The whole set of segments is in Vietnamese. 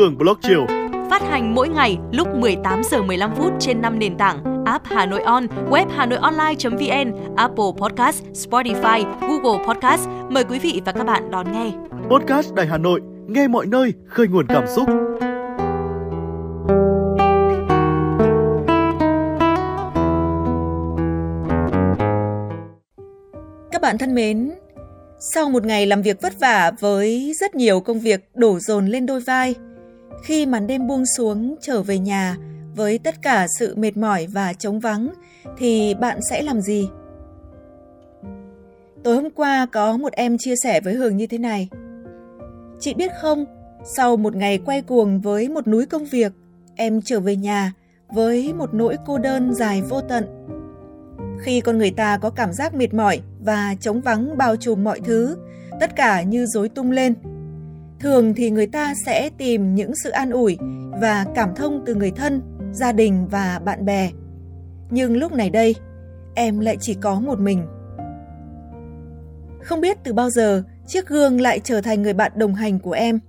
Hương Blog Chiều. Phát hành mỗi ngày lúc 18 giờ 15 phút trên 5 nền tảng app Hà Nội On, web Hà Nội Online.vn, Apple Podcast, Spotify, Google Podcast. Mời quý vị và các bạn đón nghe. Podcast Đài Hà Nội, nghe mọi nơi, khơi nguồn cảm xúc. Các bạn thân mến, sau một ngày làm việc vất vả với rất nhiều công việc đổ dồn lên đôi vai, khi màn đêm buông xuống trở về nhà với tất cả sự mệt mỏi và trống vắng thì bạn sẽ làm gì? Tối hôm qua có một em chia sẻ với Hường như thế này. Chị biết không, sau một ngày quay cuồng với một núi công việc, em trở về nhà với một nỗi cô đơn dài vô tận. Khi con người ta có cảm giác mệt mỏi và trống vắng bao trùm mọi thứ, tất cả như rối tung lên. Thường thì người ta sẽ tìm những sự an ủi và cảm thông từ người thân, gia đình và bạn bè. Nhưng lúc này đây, em lại chỉ có một mình. Không biết từ bao giờ chiếc gương lại trở thành người bạn đồng hành của em.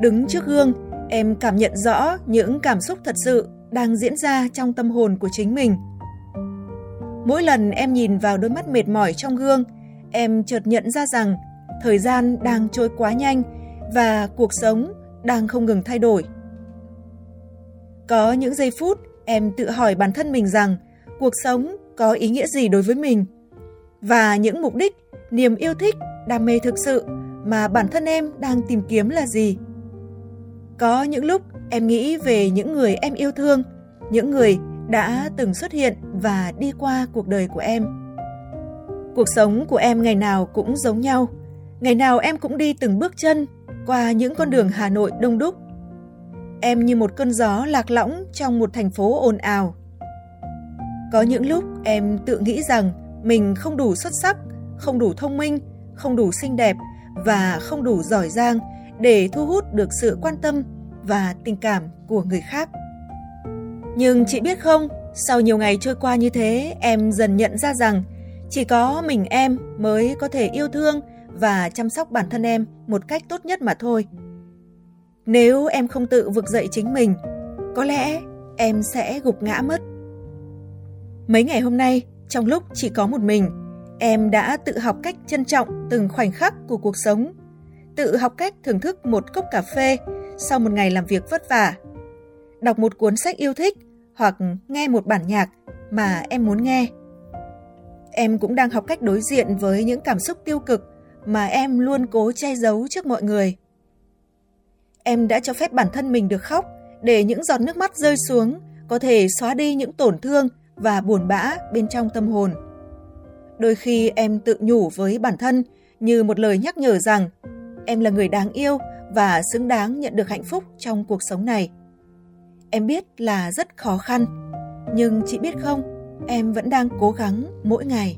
Đứng trước gương, em cảm nhận rõ những cảm xúc thật sự đang diễn ra trong tâm hồn của chính mình. Mỗi lần em nhìn vào đôi mắt mệt mỏi trong gương, em chợt nhận ra rằng thời gian đang trôi quá nhanh và cuộc sống đang không ngừng thay đổi. Có những giây phút em tự hỏi bản thân mình rằng cuộc sống có ý nghĩa gì đối với mình và những mục đích, niềm yêu thích, đam mê thực sự mà bản thân em đang tìm kiếm là gì. Có những lúc em nghĩ về những người em yêu thương, những người đã từng xuất hiện và đi qua cuộc đời của em. Cuộc sống của em ngày nào cũng giống nhau, ngày nào em cũng đi từng bước chân qua những con đường Hà Nội đông đúc. Em như một cơn gió lạc lõng trong một thành phố ồn ào. Có những lúc em tự nghĩ rằng mình không đủ xuất sắc, không đủ thông minh, không đủ xinh đẹp và không đủ giỏi giang để thu hút được sự quan tâm và tình cảm của người khác. Nhưng chị biết không, sau nhiều ngày trôi qua như thế, em dần nhận ra rằng chỉ có mình em mới có thể yêu thương và chăm sóc bản thân em một cách tốt nhất mà thôi. Nếu em không tự vực dậy chính mình, có lẽ em sẽ gục ngã mất. Mấy ngày hôm nay, trong lúc chỉ có một mình, em đã tự học cách trân trọng từng khoảnh khắc của cuộc sống, tự học cách thưởng thức một cốc cà phê sau một ngày làm việc vất vả, đọc một cuốn sách yêu thích hoặc nghe một bản nhạc mà em muốn nghe. Em cũng đang học cách đối diện với những cảm xúc tiêu cực mà em luôn cố che giấu trước mọi người. Em đã cho phép bản thân mình được khóc để những giọt nước mắt rơi xuống có thể xóa đi những tổn thương và buồn bã bên trong tâm hồn. Đôi khi em tự nhủ với bản thân như một lời nhắc nhở rằng em là người đáng yêu và xứng đáng nhận được hạnh phúc trong cuộc sống này. Em biết là rất khó khăn, nhưng chị biết không, em vẫn đang cố gắng mỗi ngày.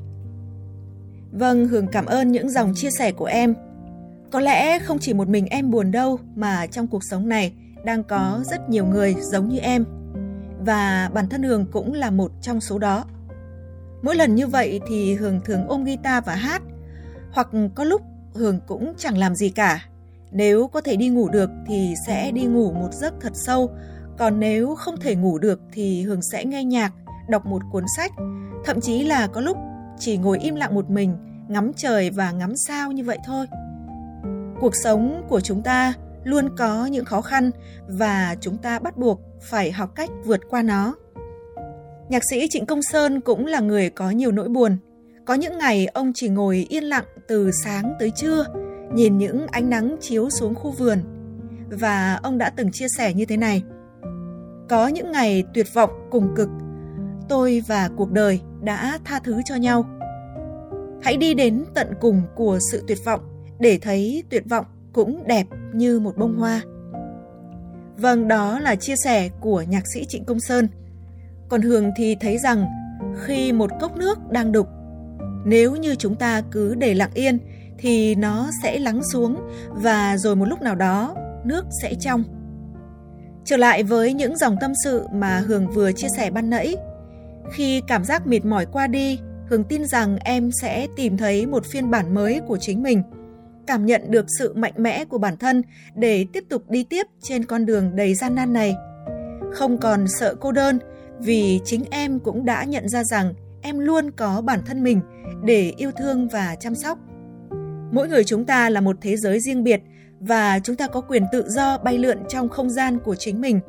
Vâng, Hường cảm ơn những dòng chia sẻ của em. Có lẽ không chỉ một mình em buồn đâu mà trong cuộc sống này đang có rất nhiều người giống như em. Và bản thân Hường cũng là một trong số đó. Mỗi lần như vậy thì Hường thường ôm guitar và hát, hoặc có lúc Hường cũng chẳng làm gì cả. Nếu có thể đi ngủ được thì sẽ đi ngủ một giấc thật sâu, còn nếu không thể ngủ được thì Hường sẽ nghe nhạc, đọc một cuốn sách, thậm chí là có lúc chỉ ngồi im lặng một mình, ngắm trời và ngắm sao như vậy thôi. Cuộc sống của chúng ta luôn có những khó khăn và chúng ta bắt buộc phải học cách vượt qua nó. Nhạc sĩ Trịnh Công Sơn cũng là người có nhiều nỗi buồn. Có những ngày ông chỉ ngồi yên lặng từ sáng tới trưa, nhìn những ánh nắng chiếu xuống khu vườn. Và ông đã từng chia sẻ như thế này. Có những ngày tuyệt vọng cùng cực, tôi và cuộc đời đã tha thứ cho nhau. Hãy đi đến tận cùng của sự tuyệt vọng để thấy tuyệt vọng cũng đẹp như một bông hoa. Vâng, đó là chia sẻ của nhạc sĩ Trịnh Công Sơn. Còn Hường thì thấy rằng khi một cốc nước đang đục, nếu như chúng ta cứ để lặng yên thì nó sẽ lắng xuống và rồi một lúc nào đó nước sẽ trong. Trở lại với những dòng tâm sự mà Hường vừa chia sẻ ban nãy, khi cảm giác mệt mỏi qua đi, Hường tin rằng em sẽ tìm thấy một phiên bản mới của chính mình. cảm nhận được sự mạnh mẽ của bản thân để tiếp tục đi tiếp trên con đường đầy gian nan này. Không còn sợ cô đơn vì chính em cũng đã nhận ra rằng em luôn có bản thân mình để yêu thương và chăm sóc. Mỗi người chúng ta là một thế giới riêng biệt và chúng ta có quyền tự do bay lượn trong không gian của chính mình.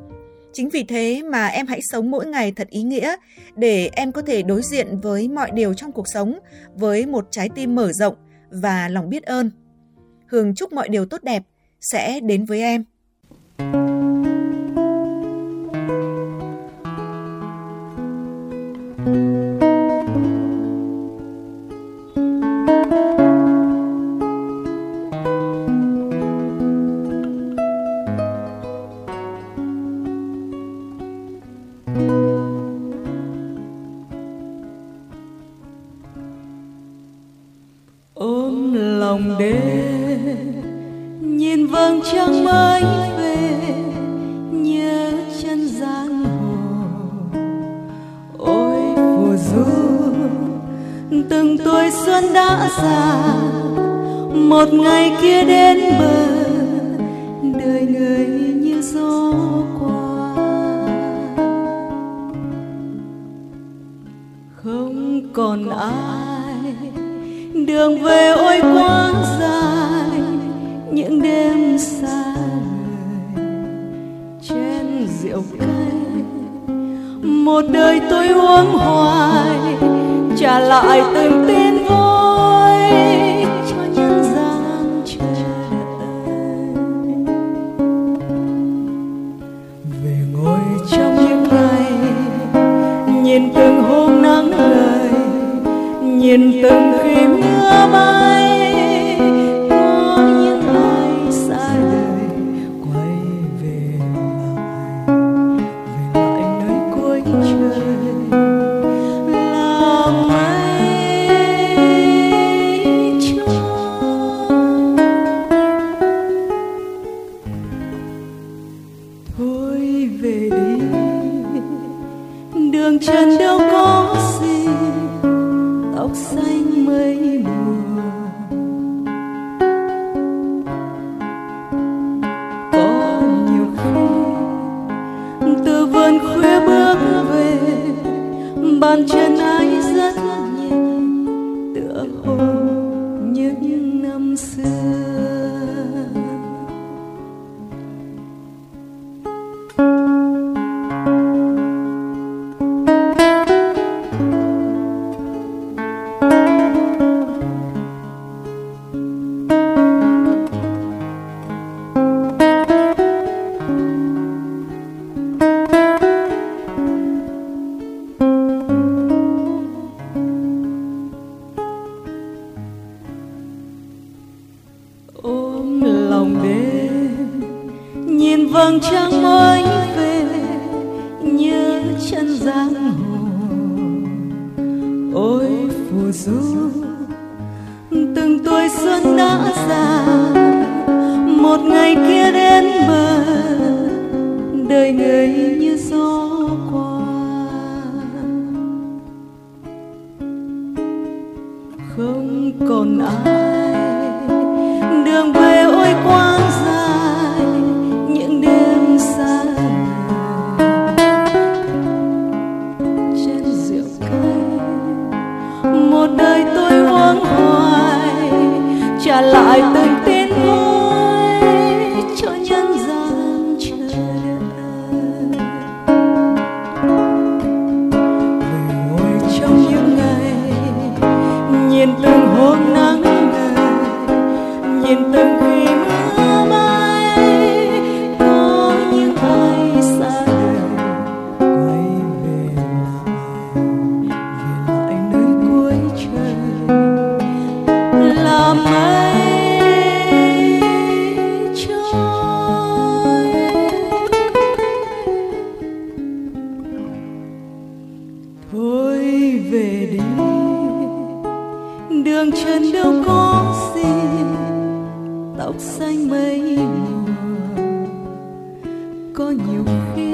Chính vì thế mà em hãy sống mỗi ngày thật ý nghĩa, để em có thể đối diện với mọi điều trong cuộc sống, với một trái tim mở rộng và lòng biết ơn. Hương chúc mọi điều tốt đẹp sẽ đến với em. Lòng đêm nhìn vầng trăng mới về, nhớ chân giang hồ. Ôi phù du từng tuổi xuân đã già, một ngày kia đến bờ, đời người như gió qua. Không còn ai đường về ôi quá dài, những đêm xa người trên rượu cay. Một đời tôi uống hoài, trả lại từng tin vui nhìn từng hôm nắng lời nhìn từng mưa bay. Bàn chân mới về như chân giang hồ. Ôi, phù du từng tuổi xuân đã già, một ngày kia đến bờ, đời người như gió qua. Không còn ai ốc xanh mây mùa có nhiều khi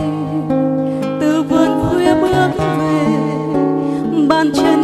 từ vườn khuya bước về bàn chân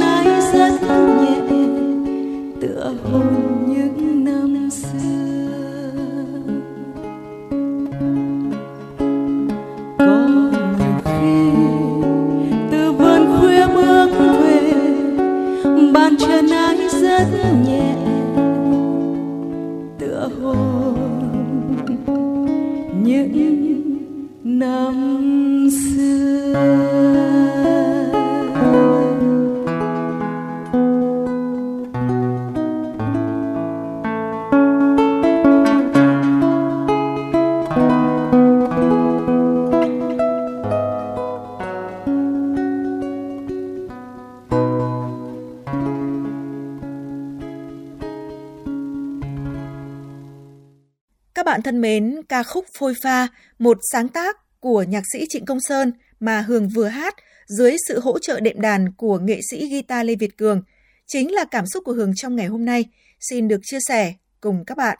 Các bạn thân mến, ca khúc Phôi Pha, một sáng tác của nhạc sĩ Trịnh Công Sơn mà Hường vừa hát dưới sự hỗ trợ đệm đàn của nghệ sĩ guitar Lê Việt Cường, chính là cảm xúc của Hường trong ngày hôm nay, xin được chia sẻ cùng các bạn.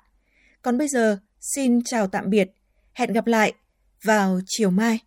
Còn bây giờ, xin chào tạm biệt, hẹn gặp lại vào chiều mai.